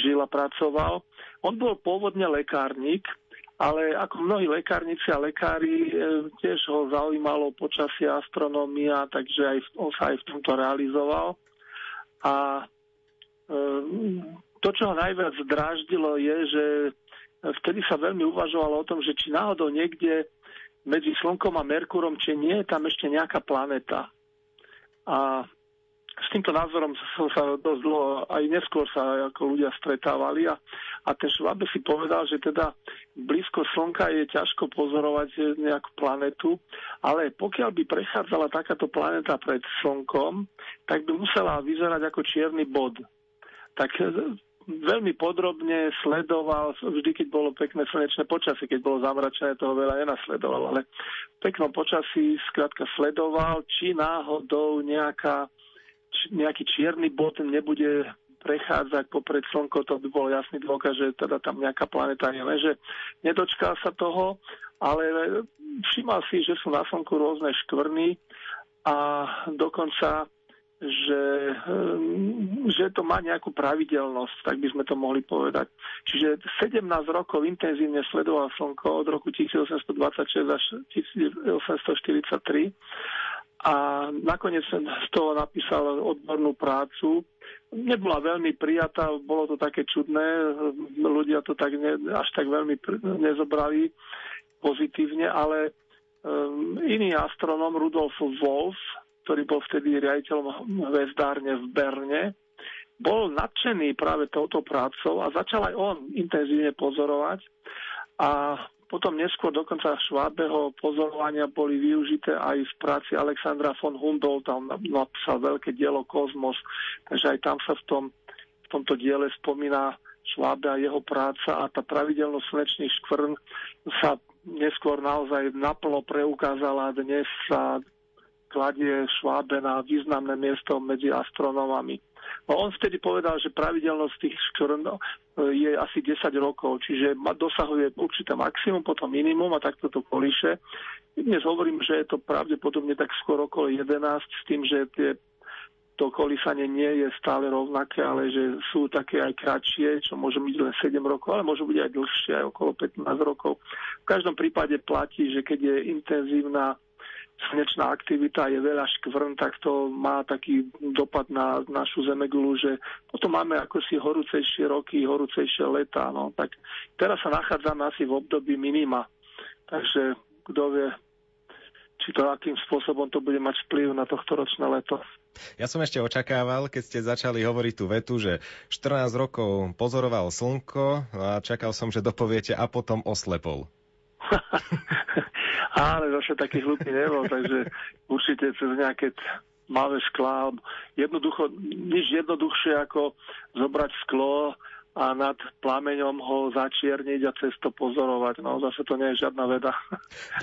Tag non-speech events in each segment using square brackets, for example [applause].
žil a pracoval. On bol pôvodne lekárnik, ale ako mnohí lekárnici a lekári, e, tiež ho zaujímalo počasie astronómia, takže aj, on sa aj v tomto realizoval. A e, to, čo ho najviac dráždilo, je, že vtedy sa veľmi uvažovalo o tom, že či náhodou niekde medzi Slnkom a Merkurom, či nie je tam ešte nejaká planéta. A s týmto názorom som sa dosť dlho, aj neskôr sa ako ľudia stretávali a, a ten Švabe si povedal, že teda blízko Slnka je ťažko pozorovať nejakú planetu, ale pokiaľ by prechádzala takáto planéta pred Slnkom, tak by musela vyzerať ako čierny bod. Tak veľmi podrobne sledoval, vždy keď bolo pekné slnečné počasie, keď bolo zamračené, toho veľa nenasledoval, ale v peknom počasí skrátka sledoval, či náhodou nejaká, nejaký čierny bod nebude prechádzať popred Slnko, to by bol jasný dôkaz, že teda tam nejaká planeta je. Lenže nedočká sa toho, ale všímal si, že sú na Slnku rôzne škvrny a dokonca že, hm, že to má nejakú pravidelnosť, tak by sme to mohli povedať. Čiže 17 rokov intenzívne sledoval Slnko od roku 1826 až 1843 a nakoniec z toho napísal odbornú prácu. Nebola veľmi prijatá, bolo to také čudné, ľudia to tak ne, až tak veľmi nezobrali pozitívne, ale um, iný astronom Rudolf Wolf ktorý bol vtedy riaditeľom hvezdárne v Berne, bol nadšený práve touto prácou a začal aj on intenzívne pozorovať a potom neskôr dokonca Švábeho pozorovania boli využité aj v práci Alexandra von Humboldt, on napísal veľké dielo Kozmos, takže aj tam sa v, tom, v tomto diele spomína Švábe a jeho práca a tá pravidelnosť slnečných škvrn sa neskôr naozaj naplno preukázala. Dnes sa kladie Švábe na významné miesto medzi astronómami. No on vtedy povedal, že pravidelnosť tých škvrn no, je asi 10 rokov, čiže dosahuje určité maximum, potom minimum a takto to kolíše. Dnes hovorím, že je to pravdepodobne tak skoro okolo 11 s tým, že tie to kolísanie nie je stále rovnaké, ale že sú také aj kratšie, čo môže byť len 7 rokov, ale môžu byť aj dlhšie, aj okolo 15 rokov. V každom prípade platí, že keď je intenzívna slnečná aktivita, je veľa škvrn, tak to má taký dopad na našu zemegulu, že potom máme ako si horúcejšie roky, horúcejšie leta. No. Tak teraz sa nachádzame asi v období minima. Takže kto vie, či to akým spôsobom to bude mať vplyv na tohto ročné leto. Ja som ešte očakával, keď ste začali hovoriť tú vetu, že 14 rokov pozoroval slnko a čakal som, že dopoviete a potom oslepol. [laughs] Ale zase taký hlupý nebol, takže určite cez nejaké malé šklá. Jednoducho, nič jednoduchšie ako zobrať sklo a nad plameňom ho začierniť a cez to pozorovať. No zase to nie je žiadna veda.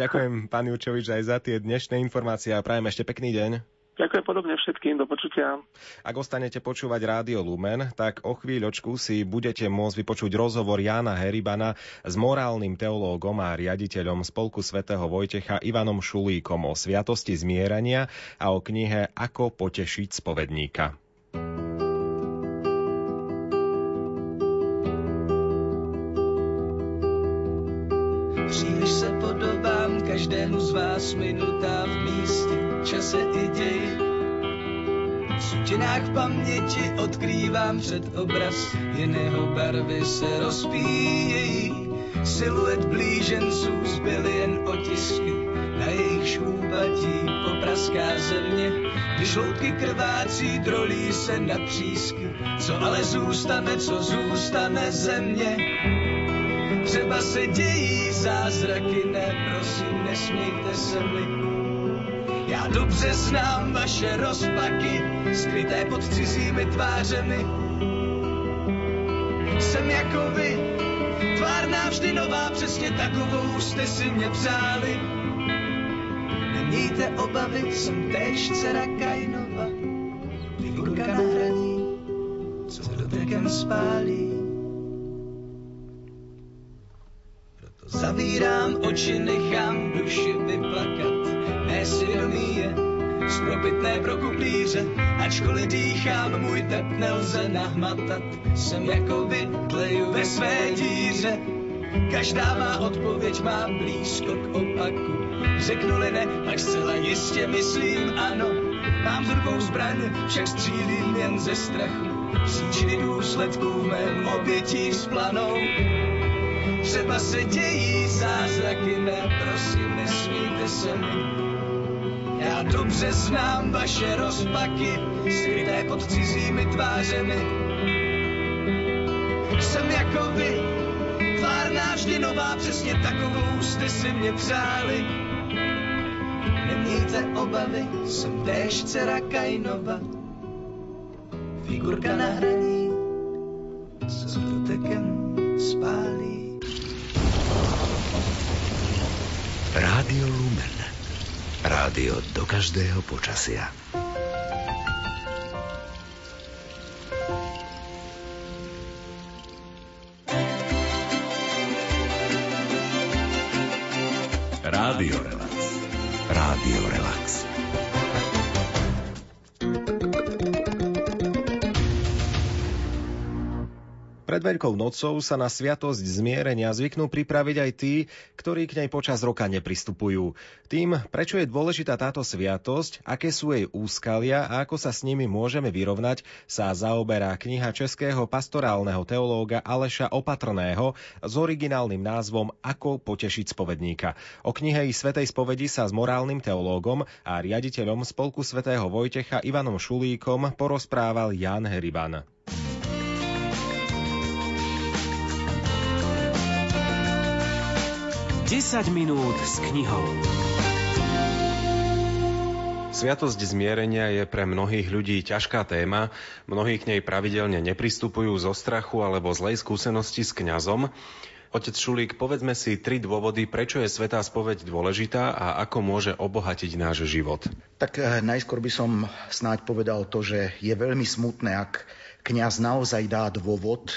Ďakujem, pán Jurčovič, aj za tie dnešné informácie a prajem ešte pekný deň. Ďakujem podobne všetkým, do počutia. Ak ostanete počúvať Rádio Lumen, tak o chvíľočku si budete môcť vypočuť rozhovor Jána Heribana s morálnym teológom a riaditeľom Spolku svätého Vojtecha Ivanom Šulíkom o sviatosti zmierania a o knihe Ako potešiť spovedníka. Příliš se podobám každému z vás minutá v místě čase i ději. V sutinách paměti odkrývám před obraz, jiného barvy se rozpíjejí. Siluet blíženců zbyly jen otisky, na jejich úbatí popraská země, když loutky krvácí drolí se na třísky. Co ale zůstane, co zůstane země? Třeba se dějí zázraky, ne, prosím, nesmějte se mi. Já dobře znám vaše rozpaky, skryté pod cizími tvářemi. Jsem jako vy, tvárná vždy nová, přesně takovou jste si mě přáli. Nemějte obavy, jsem též dcera Kainova, figurka na hraní, co dotekem spálí. Proto zavírám oči, nechám duši vyplakat, mé svědomí je spropitné pro kuplíře, ačkoliv dýchám, můj tep nelze nahmatat. Jsem jako vy, tleju ve své díře, každá má odpověď má blízko k opaku. Řeknu-li ne, pak zcela jistě myslím ano. Mám v rukou zbraň, však střílím jen ze strachu. Příčiny důsledků v mém obětí splanou. Třeba se dějí zázraky, ne, prosím, nesmíte se mi. Já dobře znám vaše rozpaky, skryté pod cizími tvářemi. Jsem jako vy, tvárná vždy nová, přesně takovou jste si mě přáli. Nemějte obavy, jsem též dcera Kainova, figurka na hraní, s dotekem spálí. Rádio Lumen. Rádio do každého počasia. Rádio Relax. Rádio Relax. Pred Veľkou nocou sa na sviatosť zmierenia zvyknú pripraviť aj tí, ktorí k nej počas roka nepristupujú. Tým, prečo je dôležitá táto sviatosť, aké sú jej úskalia a ako sa s nimi môžeme vyrovnať, sa zaoberá kniha českého pastorálneho teológa Aleša Opatrného s originálnym názvom Ako potešiť spovedníka. O knihe i Svetej spovedi sa s morálnym teológom a riaditeľom Spolku svätého Vojtecha Ivanom Šulíkom porozprával Jan Heriban. 10 minút s knihou. Sviatosť zmierenia je pre mnohých ľudí ťažká téma, mnohí k nej pravidelne nepristupujú zo strachu alebo zlej skúsenosti s kňazom. Otec Šulík, povedzme si tri dôvody, prečo je svetá spoveď dôležitá a ako môže obohatiť náš život. Tak eh, najskôr by som snáď povedal to, že je veľmi smutné, ak kňaz naozaj dá dôvod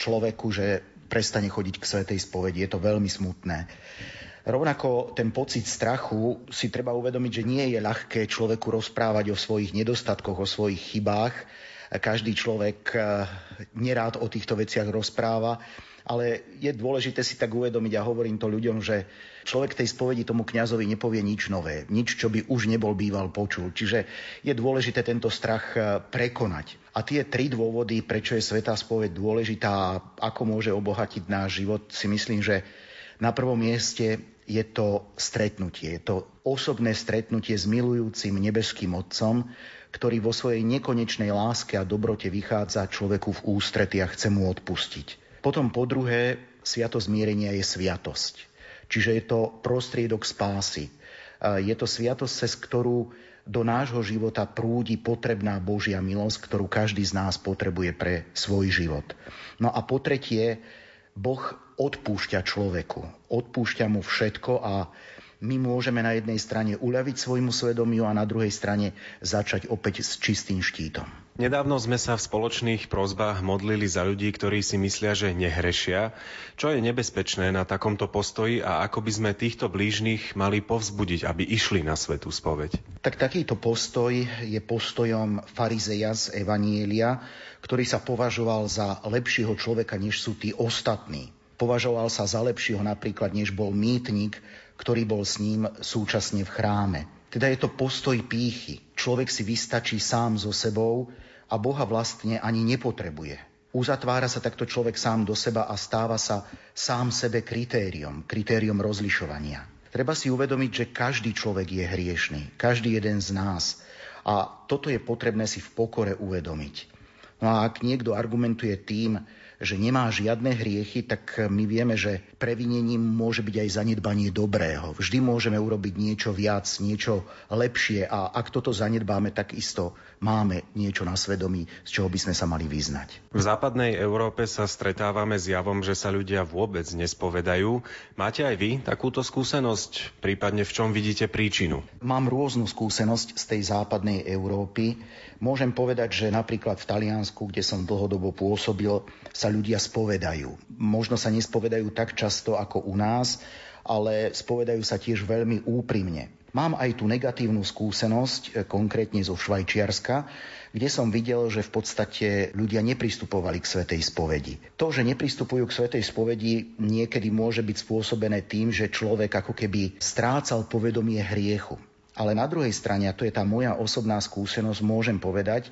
človeku, že prestane chodiť k svetej spovedi. Je to veľmi smutné. Rovnako ten pocit strachu si treba uvedomiť, že nie je ľahké človeku rozprávať o svojich nedostatkoch, o svojich chybách. Každý človek eh, nerád o týchto veciach rozpráva, ale je dôležité si tak uvedomiť a hovorím to ľuďom, že človek tej spovedi tomu kňazovi nepovie nič nové, nič, čo by už nebol býval počul. Čiže je dôležité tento strach eh, prekonať. A tie tri dôvody, prečo je Svetá spoveď dôležitá a ako môže obohatiť náš život, si myslím, že na prvom mieste je to stretnutie. Je to osobné stretnutie s milujúcim nebeským Otcom, ktorý vo svojej nekonečnej láske a dobrote vychádza človeku v ústrety a chce mu odpustiť. Potom po druhé, sviatosť zmierenia je sviatosť. Čiže je to prostriedok spásy. Je to sviatosť, cez ktorú do nášho života prúdi potrebná Božia milosť, ktorú každý z nás potrebuje pre svoj život. No a po tretie, Boh odpúšťa človeku. Odpúšťa mu všetko a my môžeme na jednej strane uľaviť svojmu svedomiu a na druhej strane začať opäť s čistým štítom. Nedávno sme sa v spoločných prozbách modlili za ľudí, ktorí si myslia, že nehrešia. Čo je nebezpečné na takomto postoji a ako by sme týchto blížnych mali povzbudiť, aby išli na svetú spoveď? Tak takýto postoj je postojom farizeja z Evanielia, ktorý sa považoval za lepšieho človeka, než sú tí ostatní. Považoval sa za lepšieho napríklad, než bol mýtnik, ktorý bol s ním súčasne v chráme. Teda je to postoj pýchy. Človek si vystačí sám so sebou a Boha vlastne ani nepotrebuje. Uzatvára sa takto človek sám do seba a stáva sa sám sebe kritériom, kritériom rozlišovania. Treba si uvedomiť, že každý človek je hriešný, každý jeden z nás. A toto je potrebné si v pokore uvedomiť. No a ak niekto argumentuje tým, že nemá žiadne hriechy, tak my vieme, že previnením môže byť aj zanedbanie dobrého. Vždy môžeme urobiť niečo viac, niečo lepšie a ak toto zanedbáme, tak isto máme niečo na svedomí, z čoho by sme sa mali vyznať. V západnej Európe sa stretávame s javom, že sa ľudia vôbec nespovedajú. Máte aj vy takúto skúsenosť? Prípadne v čom vidíte príčinu? Mám rôznu skúsenosť z tej západnej Európy. Môžem povedať, že napríklad v Taliansku, kde som dlhodobo pôsobil, sa ľudia spovedajú. Možno sa nespovedajú tak často ako u nás, ale spovedajú sa tiež veľmi úprimne. Mám aj tú negatívnu skúsenosť, e, konkrétne zo Švajčiarska, kde som videl, že v podstate ľudia nepristupovali k svetej spovedi. To, že nepristupujú k svetej spovedi, niekedy môže byť spôsobené tým, že človek ako keby strácal povedomie hriechu. Ale na druhej strane, a to je tá moja osobná skúsenosť, môžem povedať,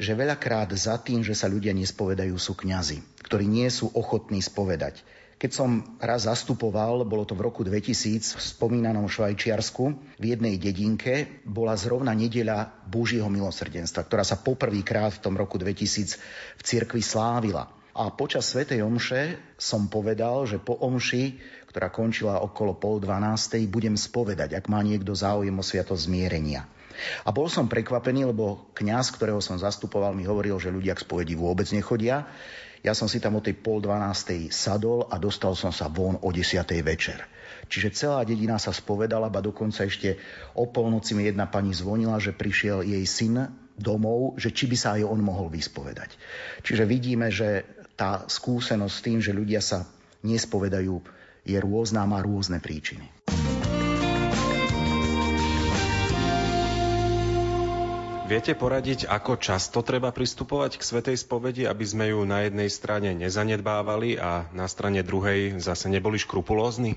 že veľakrát za tým, že sa ľudia nespovedajú, sú kňazi, ktorí nie sú ochotní spovedať. Keď som raz zastupoval, bolo to v roku 2000 v spomínanom Švajčiarsku, v jednej dedinke bola zrovna nedeľa Božieho milosrdenstva, ktorá sa poprvýkrát v tom roku 2000 v cirkvi slávila. A počas Svetej Omše som povedal, že po Omši, ktorá končila okolo pol dvanástej, budem spovedať, ak má niekto záujem o sviatosť zmierenia. A bol som prekvapený, lebo kňaz, ktorého som zastupoval, mi hovoril, že ľudia k spovedi vôbec nechodia, ja som si tam o tej pol dvanástej sadol a dostal som sa von o desiatej večer. Čiže celá dedina sa spovedala, ba dokonca ešte o polnoci mi jedna pani zvonila, že prišiel jej syn domov, že či by sa aj on mohol vyspovedať. Čiže vidíme, že tá skúsenosť s tým, že ľudia sa nespovedajú, je rôzna, má rôzne príčiny. Viete poradiť, ako často treba pristupovať k Svetej spovedi, aby sme ju na jednej strane nezanedbávali a na strane druhej zase neboli škrupulózni?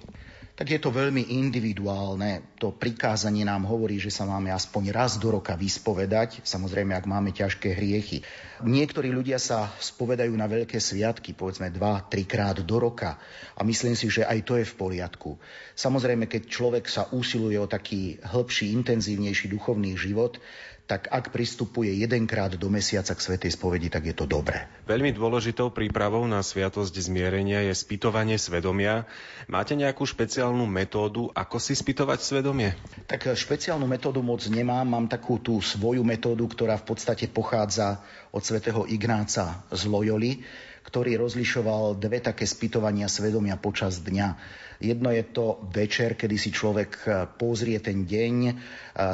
tak je to veľmi individuálne. To prikázanie nám hovorí, že sa máme aspoň raz do roka vyspovedať, samozrejme, ak máme ťažké hriechy. Niektorí ľudia sa spovedajú na veľké sviatky, povedzme dva, trikrát do roka a myslím si, že aj to je v poriadku. Samozrejme, keď človek sa usiluje o taký hĺbší, intenzívnejší duchovný život, tak ak pristupuje jedenkrát do mesiaca k Svetej spovedi, tak je to dobré. Veľmi dôležitou prípravou na sviatosť zmierenia je spýtovanie svedomia. Máte nejakú špeciálnu metódu, ako si spýtovať svedomie? Tak špeciálnu metódu moc nemám. Mám takú tú svoju metódu, ktorá v podstate pochádza od svätého Ignáca z Loyoli, ktorý rozlišoval dve také spýtovania svedomia počas dňa. Jedno je to večer, kedy si človek e, pozrie ten deň, e,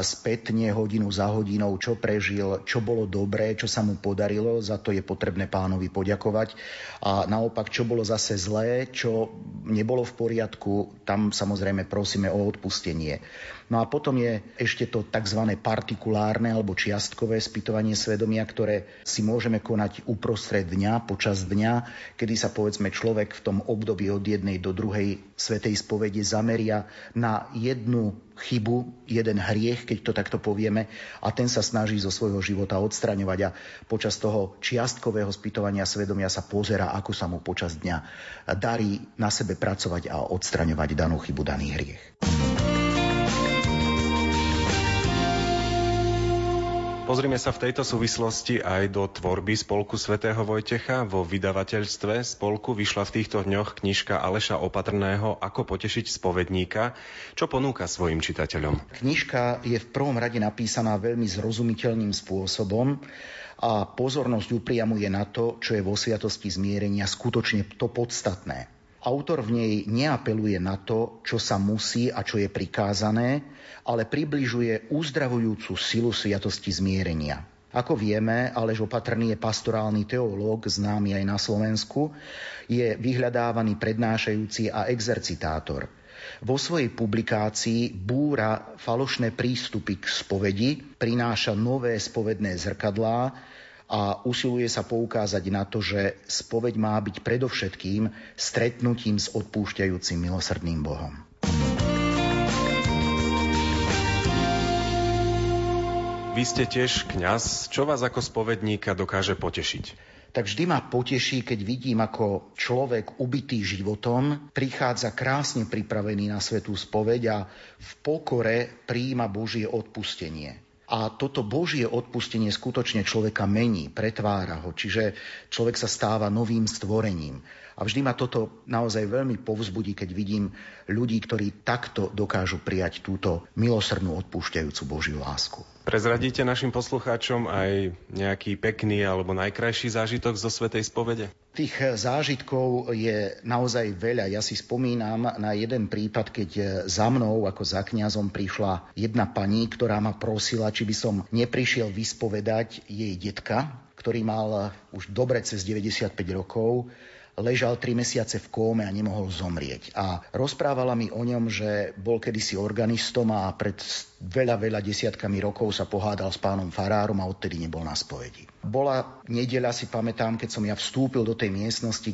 spätne hodinu za hodinou, čo prežil, čo bolo dobré, čo sa mu podarilo, za to je potrebné pánovi poďakovať. A naopak, čo bolo zase zlé, čo nebolo v poriadku, tam samozrejme prosíme o odpustenie. No a potom je ešte to tzv. partikulárne alebo čiastkové spýtovanie svedomia, ktoré si môžeme konať uprostred dňa, počas dňa, kedy sa povedzme človek v tom období od jednej do druhej svetej spovede zameria na jednu chybu, jeden hriech, keď to takto povieme, a ten sa snaží zo svojho života odstraňovať a počas toho čiastkového spýtovania svedomia sa pozera, ako sa mu počas dňa darí na sebe pracovať a odstraňovať danú chybu, daný hriech. Pozrime sa v tejto súvislosti aj do tvorby Spolku svätého Vojtecha. Vo vydavateľstve Spolku vyšla v týchto dňoch knižka Aleša Opatrného Ako potešiť spovedníka, čo ponúka svojim čitateľom. Knižka je v prvom rade napísaná veľmi zrozumiteľným spôsobom a pozornosť upriamuje na to, čo je vo sviatosti zmierenia skutočne to podstatné. Autor v nej neapeluje na to, čo sa musí a čo je prikázané, ale približuje uzdravujúcu silu sviatosti zmierenia. Ako vieme, Alež Opatrný je pastorálny teológ, známy aj na Slovensku, je vyhľadávaný prednášajúci a exercitátor. Vo svojej publikácii búra falošné prístupy k spovedi, prináša nové spovedné zrkadlá a usiluje sa poukázať na to, že spoveď má byť predovšetkým stretnutím s odpúšťajúcim milosrdným Bohom. Vy ste tiež kňaz. Čo vás ako spovedníka dokáže potešiť? tak vždy ma poteší, keď vidím, ako človek ubitý životom prichádza krásne pripravený na svetú spoveď a v pokore príjima Božie odpustenie. A toto Božie odpustenie skutočne človeka mení, pretvára ho, čiže človek sa stáva novým stvorením. A vždy ma toto naozaj veľmi povzbudí, keď vidím ľudí, ktorí takto dokážu prijať túto milosrdnú odpúšťajúcu Božiu lásku. Prezradíte našim poslucháčom aj nejaký pekný alebo najkrajší zážitok zo Svetej spovede? Tých zážitkov je naozaj veľa. Ja si spomínam na jeden prípad, keď za mnou ako za kňazom prišla jedna pani, ktorá ma prosila, či by som neprišiel vyspovedať jej detka, ktorý mal už dobre cez 95 rokov ležal tri mesiace v kóme a nemohol zomrieť. A rozprávala mi o ňom, že bol kedysi organistom a pred veľa, veľa desiatkami rokov sa pohádal s pánom Farárom a odtedy nebol na spovedi. Bola nedeľa, si pamätám, keď som ja vstúpil do tej miestnosti,